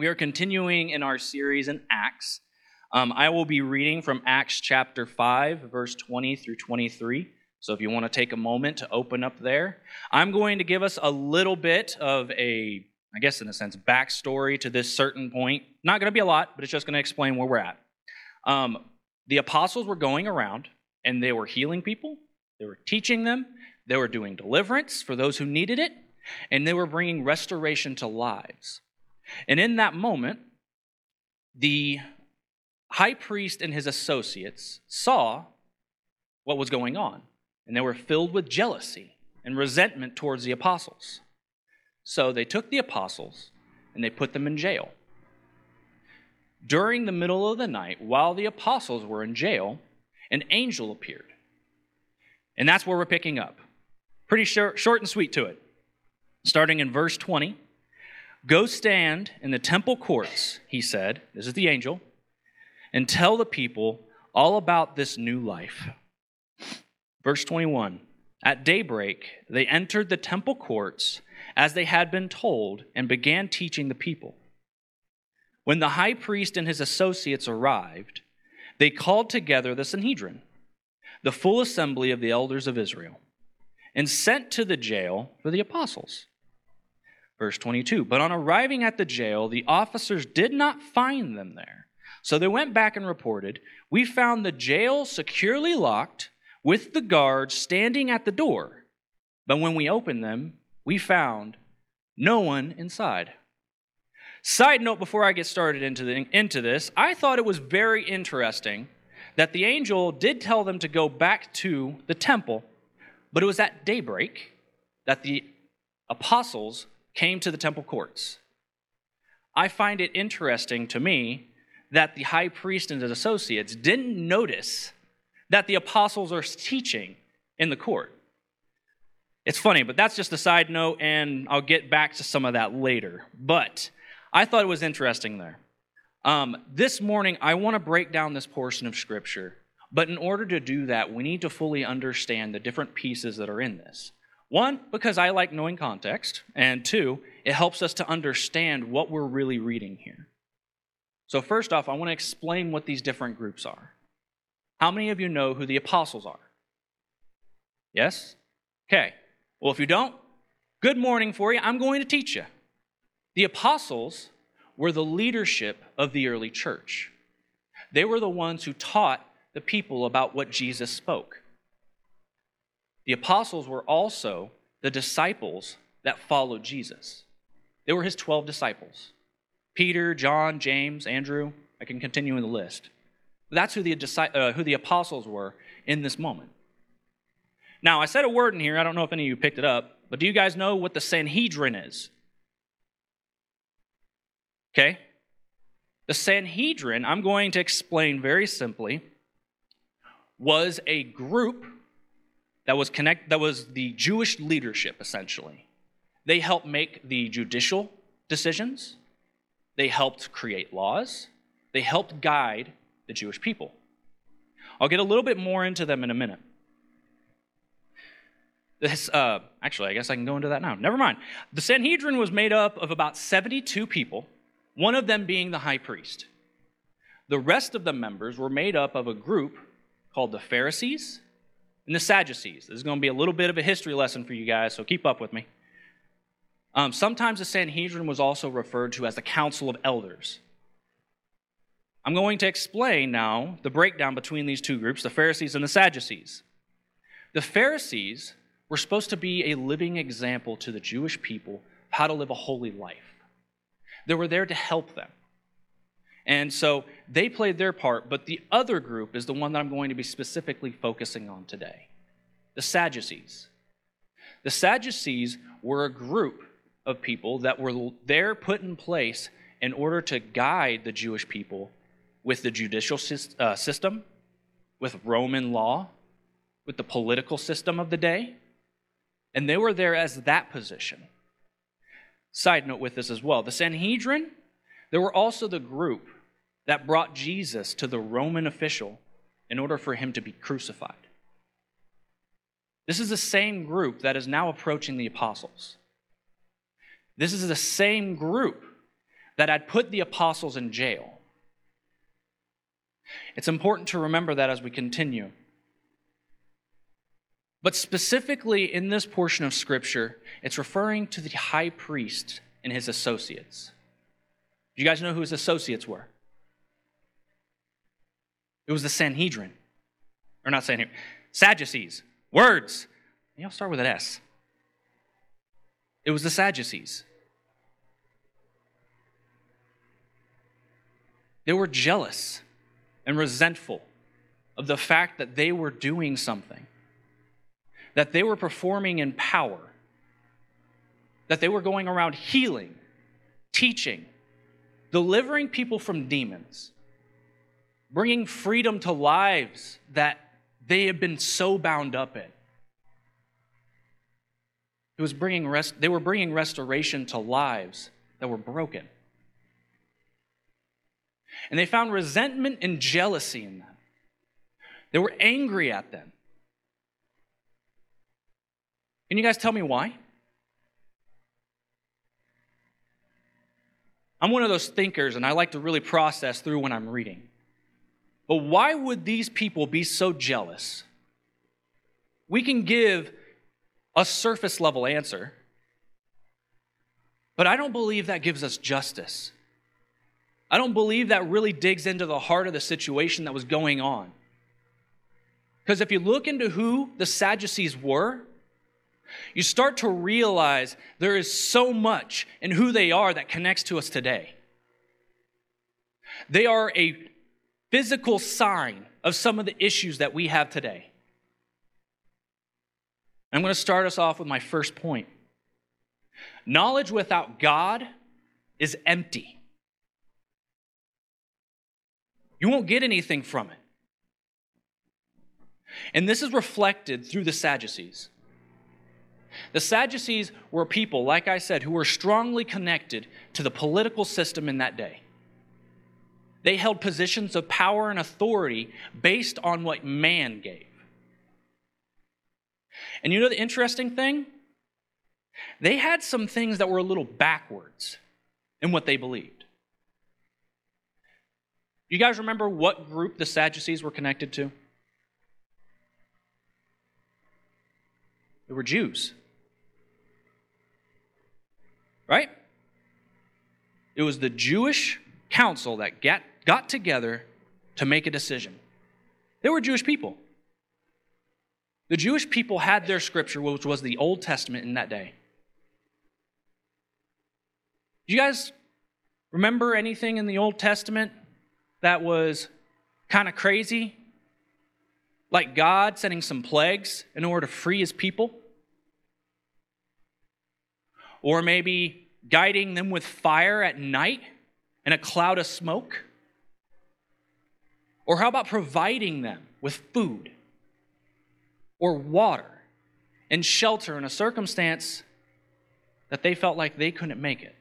We are continuing in our series in Acts. Um, I will be reading from Acts chapter 5, verse 20 through 23. So if you want to take a moment to open up there, I'm going to give us a little bit of a, I guess in a sense, backstory to this certain point. Not going to be a lot, but it's just going to explain where we're at. Um, the apostles were going around and they were healing people, they were teaching them, they were doing deliverance for those who needed it, and they were bringing restoration to lives. And in that moment, the high priest and his associates saw what was going on, and they were filled with jealousy and resentment towards the apostles. So they took the apostles and they put them in jail. During the middle of the night, while the apostles were in jail, an angel appeared. And that's where we're picking up. Pretty short, and sweet to it. Starting in verse 20 Go stand in the temple courts, he said. This is the angel and tell the people all about this new life. Verse 21 At daybreak, they entered the temple courts as they had been told and began teaching the people. When the high priest and his associates arrived, they called together the Sanhedrin, the full assembly of the elders of Israel, and sent to the jail for the apostles. Verse 22 But on arriving at the jail, the officers did not find them there. So they went back and reported, We found the jail securely locked with the guards standing at the door. But when we opened them, we found no one inside. Side note before I get started into, the, into this, I thought it was very interesting that the angel did tell them to go back to the temple, but it was at daybreak that the apostles came to the temple courts. I find it interesting to me that the high priest and his associates didn't notice that the apostles are teaching in the court. It's funny, but that's just a side note, and I'll get back to some of that later. But I thought it was interesting there. Um, this morning, I want to break down this portion of Scripture, but in order to do that, we need to fully understand the different pieces that are in this. One, because I like knowing context, and two, it helps us to understand what we're really reading here. So, first off, I want to explain what these different groups are. How many of you know who the apostles are? Yes? Okay. Well, if you don't, good morning for you. I'm going to teach you. The apostles were the leadership of the early church, they were the ones who taught the people about what Jesus spoke. The apostles were also the disciples that followed Jesus, they were his 12 disciples. Peter, John, James, Andrew. I can continue in the list. That's who the, uh, who the apostles were in this moment. Now, I said a word in here. I don't know if any of you picked it up, but do you guys know what the Sanhedrin is? Okay? The Sanhedrin, I'm going to explain very simply, was a group that was connect that was the Jewish leadership essentially. They helped make the judicial decisions. They helped create laws, they helped guide the Jewish people. I'll get a little bit more into them in a minute. This, uh, actually, I guess I can go into that now. Never mind. The Sanhedrin was made up of about 72 people, one of them being the high priest. The rest of the members were made up of a group called the Pharisees and the Sadducees. This is going to be a little bit of a history lesson for you guys, so keep up with me. Um, sometimes the Sanhedrin was also referred to as the Council of Elders. I'm going to explain now the breakdown between these two groups, the Pharisees and the Sadducees. The Pharisees were supposed to be a living example to the Jewish people how to live a holy life. They were there to help them. And so they played their part, but the other group is the one that I'm going to be specifically focusing on today the Sadducees. The Sadducees were a group of people that were there put in place in order to guide the Jewish people with the judicial uh, system, with Roman law, with the political system of the day. And they were there as that position. Side note with this as well the Sanhedrin, they were also the group that brought Jesus to the Roman official in order for him to be crucified. This is the same group that is now approaching the apostles. This is the same group that had put the apostles in jail. It's important to remember that as we continue. But specifically in this portion of Scripture, it's referring to the high priest and his associates. Do you guys know who his associates were? It was the Sanhedrin. Or not Sanhedrin, Sadducees. Words. They all start with an S. It was the Sadducees. They were jealous and resentful of the fact that they were doing something, that they were performing in power, that they were going around healing, teaching, delivering people from demons, bringing freedom to lives that they had been so bound up in. It was bringing rest, they were bringing restoration to lives that were broken. And they found resentment and jealousy in them. They were angry at them. Can you guys tell me why? I'm one of those thinkers, and I like to really process through when I'm reading. But why would these people be so jealous? We can give a surface level answer, but I don't believe that gives us justice. I don't believe that really digs into the heart of the situation that was going on. Because if you look into who the Sadducees were, you start to realize there is so much in who they are that connects to us today. They are a physical sign of some of the issues that we have today. I'm going to start us off with my first point. Knowledge without God is empty. You won't get anything from it. And this is reflected through the Sadducees. The Sadducees were people, like I said, who were strongly connected to the political system in that day. They held positions of power and authority based on what man gave. And you know the interesting thing? They had some things that were a little backwards in what they believed. You guys remember what group the Sadducees were connected to? They were Jews. Right? It was the Jewish council that got, got together to make a decision. They were Jewish people. The Jewish people had their scripture, which was the Old Testament in that day. Do you guys remember anything in the Old Testament that was kind of crazy? Like God sending some plagues in order to free his people? Or maybe guiding them with fire at night and a cloud of smoke? Or how about providing them with food or water and shelter in a circumstance that they felt like they couldn't make it?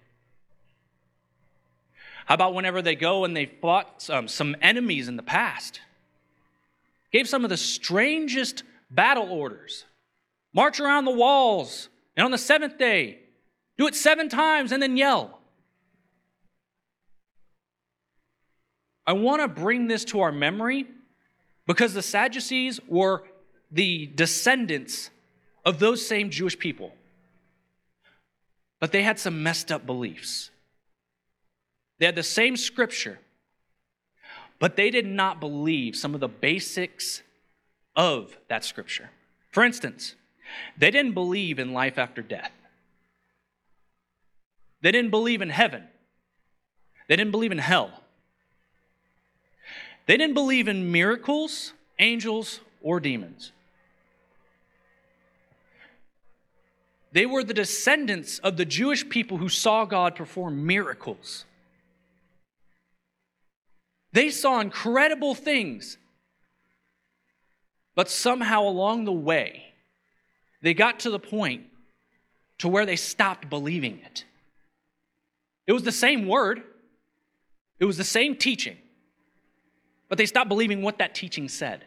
How about whenever they go and they fought some, some enemies in the past? Gave some of the strangest battle orders. March around the walls, and on the seventh day, do it seven times and then yell. I want to bring this to our memory because the Sadducees were the descendants of those same Jewish people. But they had some messed up beliefs. They had the same scripture, but they did not believe some of the basics of that scripture. For instance, they didn't believe in life after death. They didn't believe in heaven. They didn't believe in hell. They didn't believe in miracles, angels, or demons. They were the descendants of the Jewish people who saw God perform miracles. They saw incredible things. But somehow along the way, they got to the point to where they stopped believing it. It was the same word, it was the same teaching, but they stopped believing what that teaching said.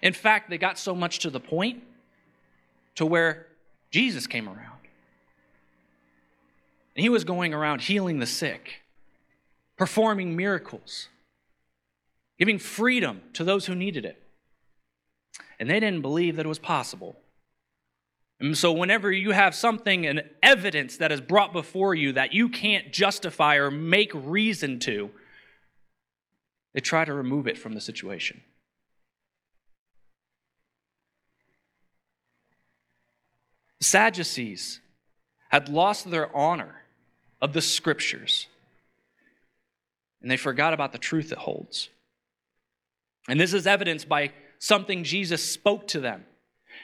In fact, they got so much to the point, to where Jesus came around. And he was going around healing the sick, performing miracles, giving freedom to those who needed it. And they didn't believe that it was possible. And so, whenever you have something, an evidence that is brought before you that you can't justify or make reason to, they try to remove it from the situation. The Sadducees had lost their honor of the scriptures, and they forgot about the truth it holds. And this is evidenced by something Jesus spoke to them.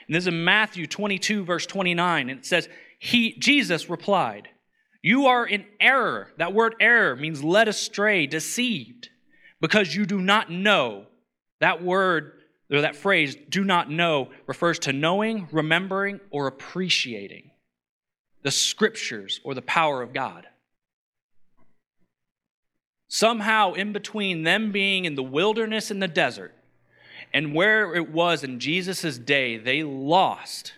And this is in Matthew 22, verse 29. And it says, he, Jesus replied, You are in error. That word error means led astray, deceived, because you do not know. That word, or that phrase, do not know, refers to knowing, remembering, or appreciating the scriptures or the power of God. Somehow, in between them being in the wilderness and the desert, and where it was in Jesus' day, they lost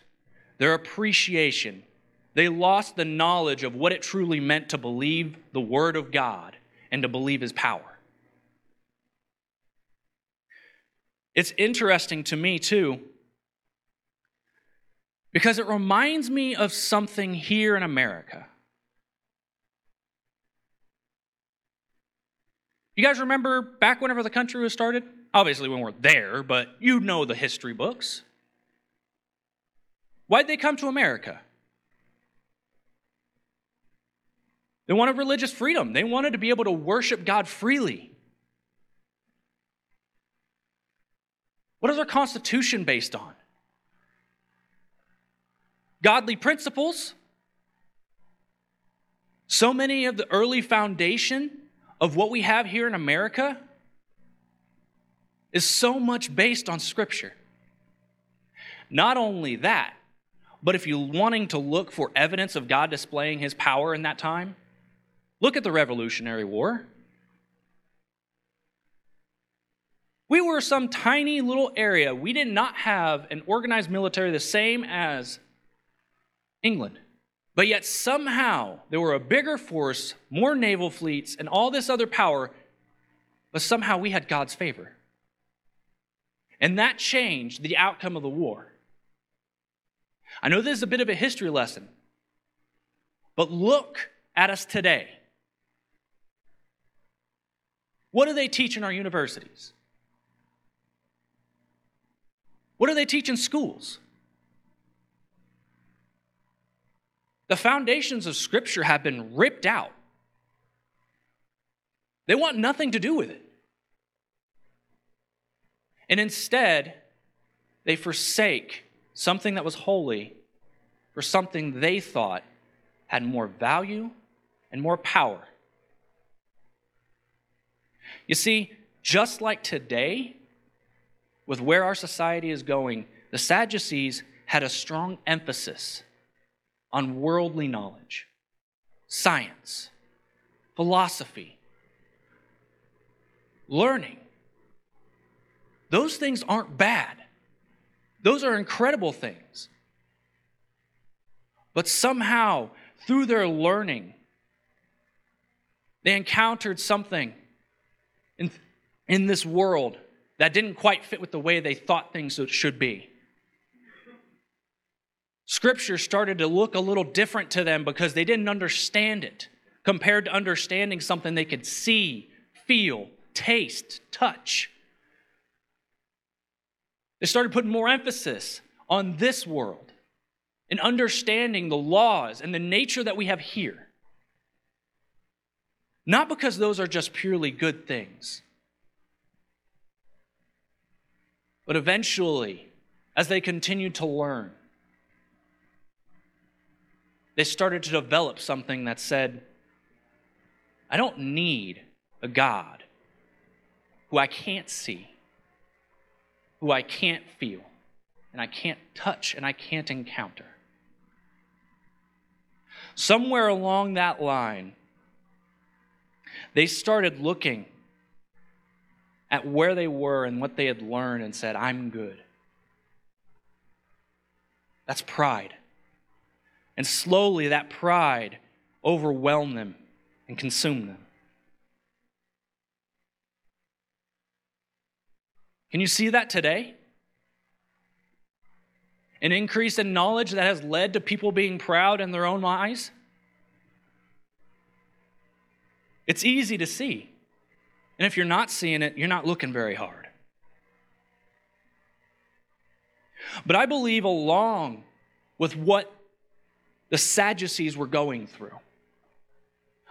their appreciation. They lost the knowledge of what it truly meant to believe the Word of God and to believe His power. It's interesting to me, too, because it reminds me of something here in America. You guys remember back whenever the country was started? Obviously, when we weren't there, but you know the history books. Why'd they come to America? They wanted religious freedom. They wanted to be able to worship God freely. What is our Constitution based on? Godly principles. So many of the early foundation of what we have here in America is so much based on Scripture. Not only that, but if you're wanting to look for evidence of God displaying his power in that time, look at the Revolutionary War. We were some tiny little area. We did not have an organized military the same as England. But yet, somehow, there were a bigger force, more naval fleets, and all this other power, but somehow we had God's favor. And that changed the outcome of the war. I know this is a bit of a history lesson, but look at us today. What do they teach in our universities? What do they teach in schools? The foundations of Scripture have been ripped out. They want nothing to do with it. And instead, they forsake something that was holy for something they thought had more value and more power. You see, just like today, with where our society is going, the Sadducees had a strong emphasis on worldly knowledge, science, philosophy, learning. Those things aren't bad, those are incredible things. But somehow, through their learning, they encountered something in, in this world that didn't quite fit with the way they thought things should be. Scripture started to look a little different to them because they didn't understand it compared to understanding something they could see, feel, taste, touch. They started putting more emphasis on this world and understanding the laws and the nature that we have here. Not because those are just purely good things, but eventually, as they continued to learn, they started to develop something that said, I don't need a God who I can't see, who I can't feel, and I can't touch, and I can't encounter. Somewhere along that line, they started looking at where they were and what they had learned and said, I'm good. That's pride. And slowly, that pride overwhelmed them and consumed them. Can you see that today? An increase in knowledge that has led to people being proud in their own eyes? It's easy to see. And if you're not seeing it, you're not looking very hard. But I believe, along with what the Sadducees were going through,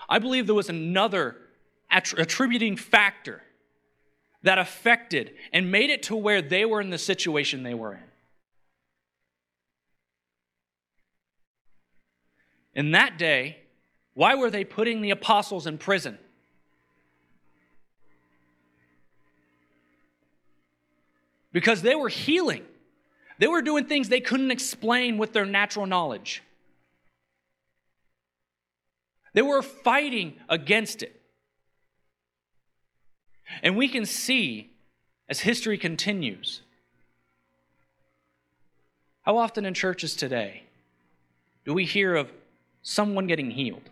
I believe there was another attributing factor that affected and made it to where they were in the situation they were in. In that day, why were they putting the apostles in prison? Because they were healing. They were doing things they couldn't explain with their natural knowledge. They were fighting against it. And we can see as history continues how often in churches today do we hear of someone getting healed?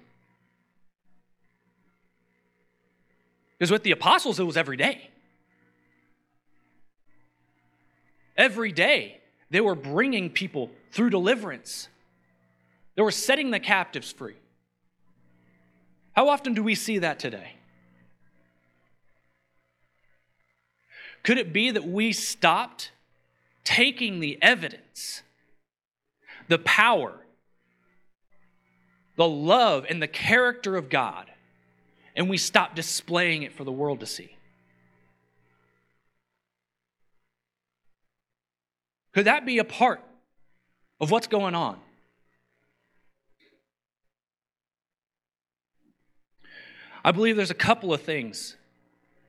Because with the apostles, it was every day. Every day, they were bringing people through deliverance, they were setting the captives free. How often do we see that today? Could it be that we stopped taking the evidence, the power, the love, and the character of God, and we stopped displaying it for the world to see? Could that be a part of what's going on? I believe there's a couple of things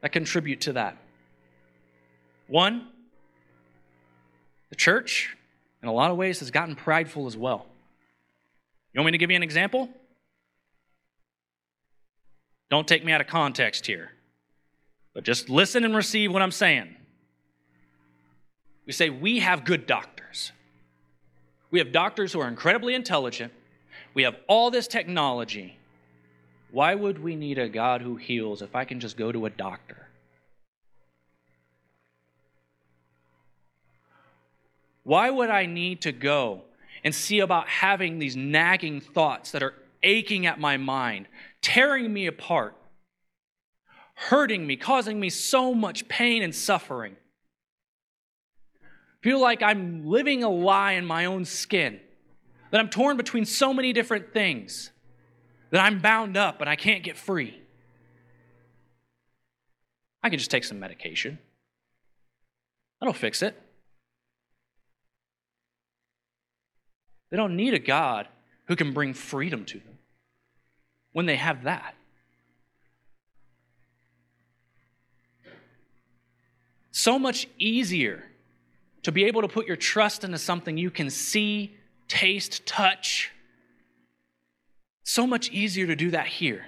that contribute to that. One, the church, in a lot of ways, has gotten prideful as well. You want me to give you an example? Don't take me out of context here, but just listen and receive what I'm saying. We say we have good doctors. We have doctors who are incredibly intelligent. We have all this technology. Why would we need a God who heals if I can just go to a doctor? Why would I need to go and see about having these nagging thoughts that are aching at my mind, tearing me apart, hurting me, causing me so much pain and suffering? Feel like I'm living a lie in my own skin, that I'm torn between so many different things that I'm bound up and I can't get free. I can just take some medication. That'll fix it. They don't need a God who can bring freedom to them when they have that. So much easier to be able to put your trust into something you can see, taste, touch, so much easier to do that here.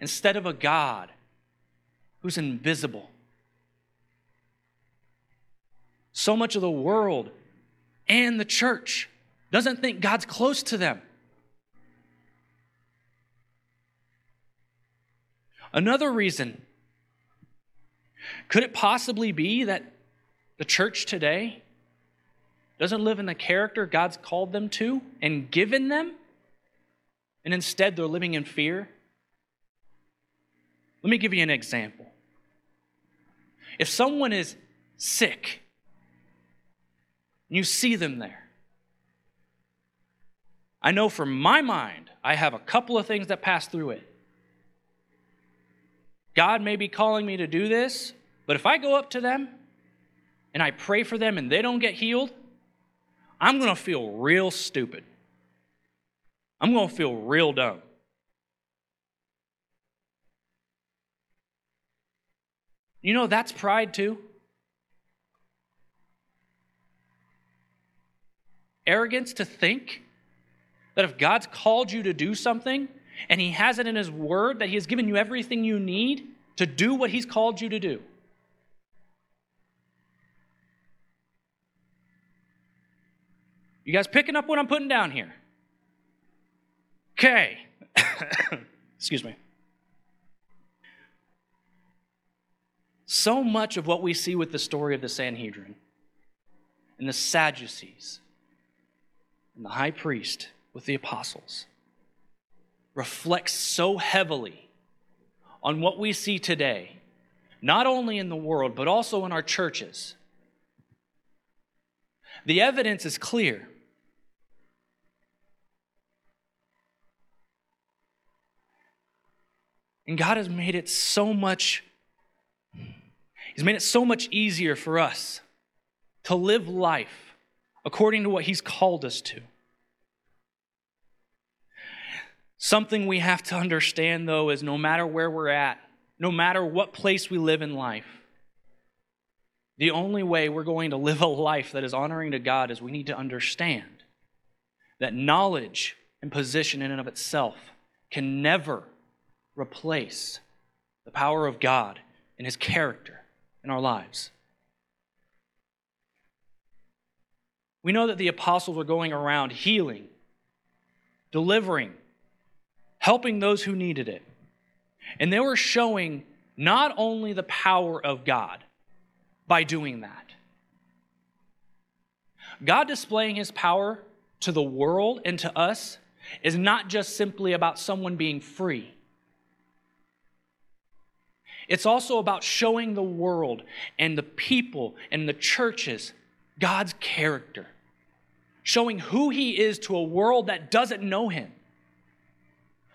Instead of a God who's invisible. So much of the world and the church doesn't think God's close to them. Another reason could it possibly be that the church today doesn't live in the character God's called them to and given them? and instead they're living in fear? Let me give you an example. If someone is sick, you see them there. I know from my mind, I have a couple of things that pass through it. God may be calling me to do this, but if I go up to them and I pray for them and they don't get healed, I'm going to feel real stupid. I'm going to feel real dumb. You know, that's pride too. Arrogance to think that if God's called you to do something and He has it in His Word, that He has given you everything you need to do what He's called you to do. You guys picking up what I'm putting down here? Okay. Excuse me. So much of what we see with the story of the Sanhedrin and the Sadducees and the high priest with the apostles reflects so heavily on what we see today, not only in the world, but also in our churches. The evidence is clear. And God has made it so much, He's made it so much easier for us to live life according to what He's called us to. Something we have to understand, though, is no matter where we're at, no matter what place we live in life, the only way we're going to live a life that is honoring to God is we need to understand that knowledge and position in and of itself can never replace the power of God and His character in our lives. We know that the apostles were going around healing, delivering, helping those who needed it. And they were showing not only the power of God by doing that, God displaying his power to the world and to us is not just simply about someone being free. It's also about showing the world and the people and the churches God's character, showing who He is to a world that doesn't know Him.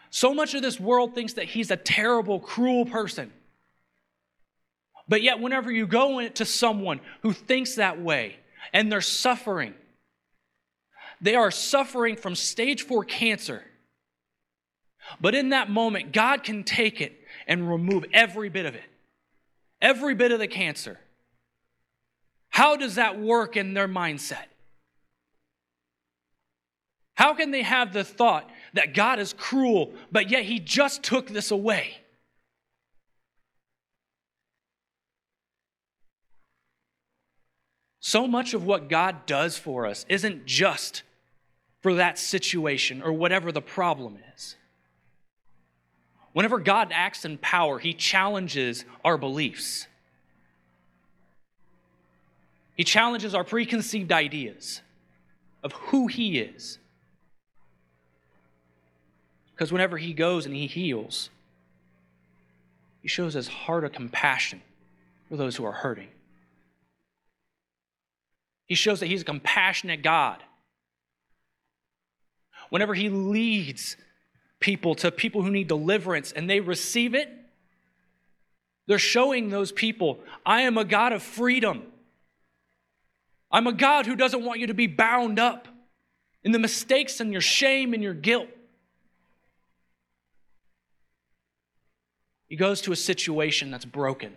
So much of this world thinks that He's a terrible, cruel person. But yet, whenever you go to someone who thinks that way and they're suffering, they are suffering from stage four cancer. But in that moment, God can take it and remove every bit of it, every bit of the cancer. How does that work in their mindset? How can they have the thought that God is cruel, but yet He just took this away? So much of what God does for us isn't just for that situation or whatever the problem is. Whenever God acts in power, he challenges our beliefs. He challenges our preconceived ideas of who he is. Because whenever he goes and he heals, he shows his heart of compassion for those who are hurting. He shows that he's a compassionate God. Whenever he leads people to people who need deliverance and they receive it, they're showing those people, I am a God of freedom. I'm a God who doesn't want you to be bound up in the mistakes and your shame and your guilt. He goes to a situation that's broken,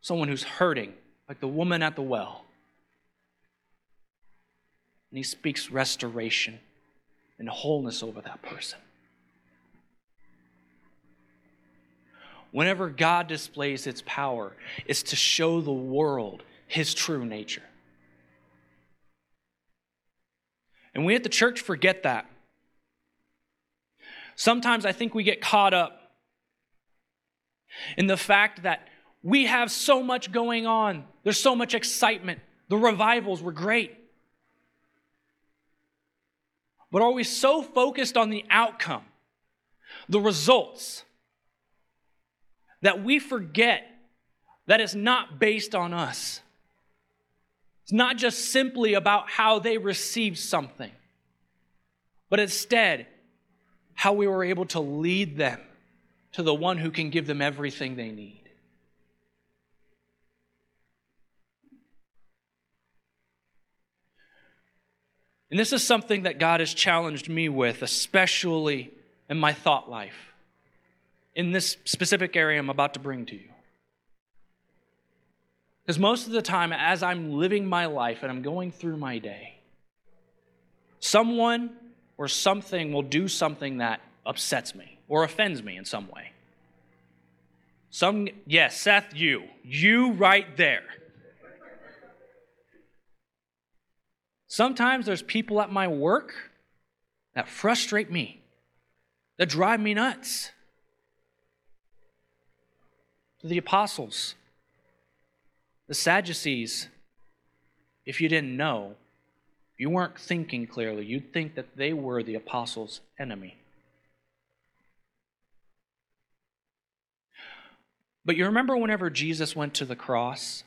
someone who's hurting, like the woman at the well. And he speaks restoration and wholeness over that person. whenever God displays its power, is to show the world his true nature. And we at the church forget that. Sometimes I think we get caught up in the fact that we have so much going on, there's so much excitement. The revivals were great. But are we so focused on the outcome, the results, that we forget that it's not based on us. It's not just simply about how they received something, but instead, how we were able to lead them to the one who can give them everything they need. And this is something that God has challenged me with, especially in my thought life in this specific area I'm about to bring to you. Because most of the time, as I'm living my life and I'm going through my day, someone or something will do something that upsets me or offends me in some way. Some, yes, Seth, you. You right there. Sometimes there's people at my work that frustrate me that drive me nuts. The apostles, the Sadducees, if you didn't know, you weren't thinking clearly, you'd think that they were the apostles' enemy. But you remember whenever Jesus went to the cross?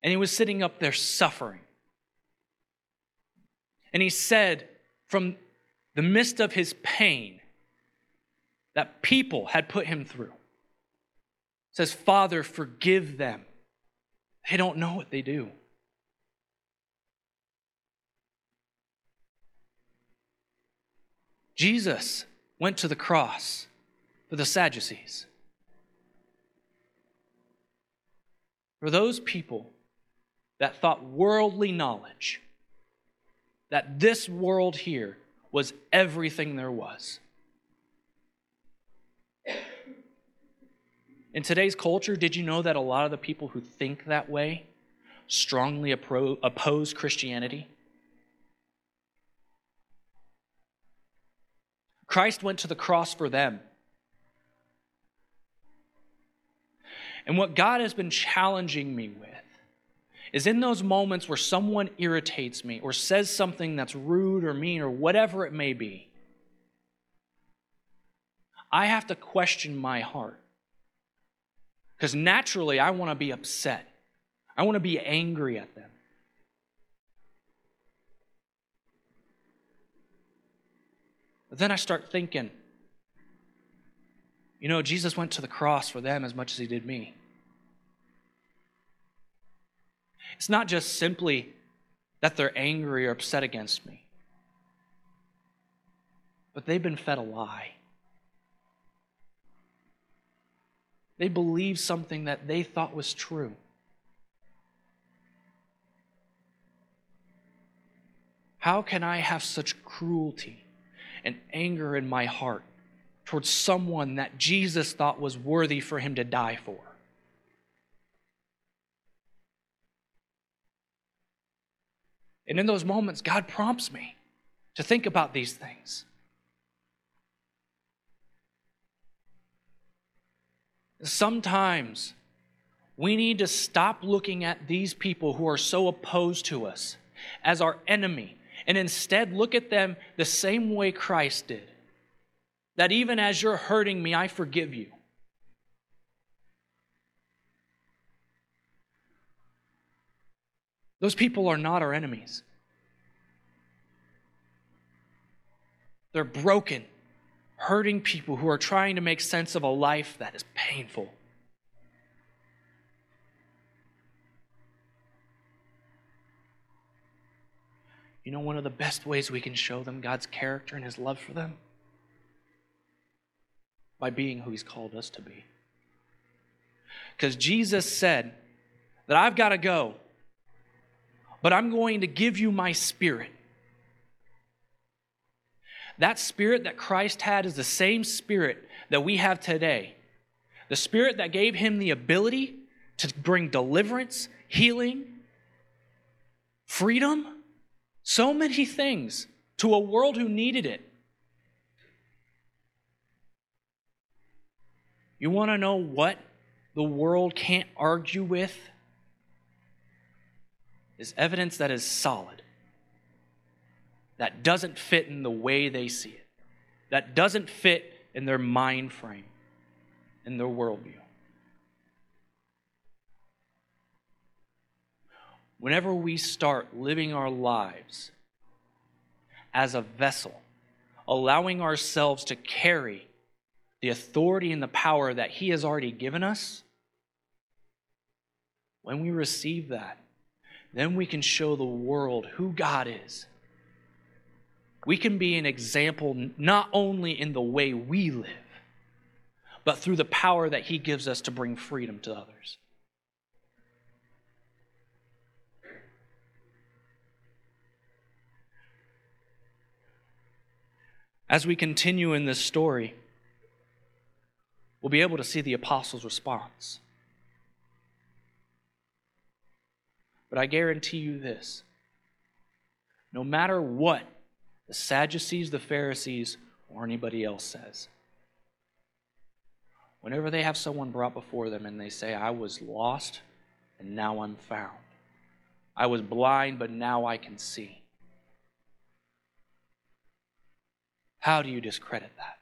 And he was sitting up there suffering. And he said, from the midst of his pain that people had put him through, says, Father, forgive them. They don't know what they do. Jesus went to the cross for the Sadducees. For those people that thought worldly knowledge, that this world here was everything there was. In today's culture, did you know that a lot of the people who think that way strongly oppose Christianity? Christ went to the cross for them. And what God has been challenging me with is in those moments where someone irritates me or says something that's rude or mean or whatever it may be, I have to question my heart. Because naturally, I want to be upset. I want to be angry at them. But then I start thinking, you know, Jesus went to the cross for them as much as he did me. It's not just simply that they're angry or upset against me, but they've been fed a lie. They believe something that they thought was true. How can I have such cruelty and anger in my heart towards someone that Jesus thought was worthy for him to die for? And in those moments, God prompts me to think about these things. Sometimes we need to stop looking at these people who are so opposed to us as our enemy and instead look at them the same way Christ did. That even as you're hurting me, I forgive you. Those people are not our enemies. They're broken, hurting people who are trying to make sense of a life that is painful. You know, one of the best ways we can show them God's character and His love for them? By being who He's called us to be. Because Jesus said that I've got to go but I'm going to give you my spirit. That spirit that Christ had is the same spirit that we have today. The spirit that gave him the ability to bring deliverance, healing, freedom, so many things to a world who needed it. You want to know what the world can't argue with? is evidence that is solid, that doesn't fit in the way they see it, that doesn't fit in their mind frame, in their worldview. Whenever we start living our lives as a vessel, allowing ourselves to carry the authority and the power that He has already given us, when we receive that, then we can show the world who God is. We can be an example not only in the way we live, but through the power that He gives us to bring freedom to others. As we continue in this story, we'll be able to see the apostles' response. But I guarantee you this no matter what the Sadducees, the Pharisees, or anybody else says. Whenever they have someone brought before them and they say, I was lost and now I'm found. I was blind, but now I can see. How do you discredit that?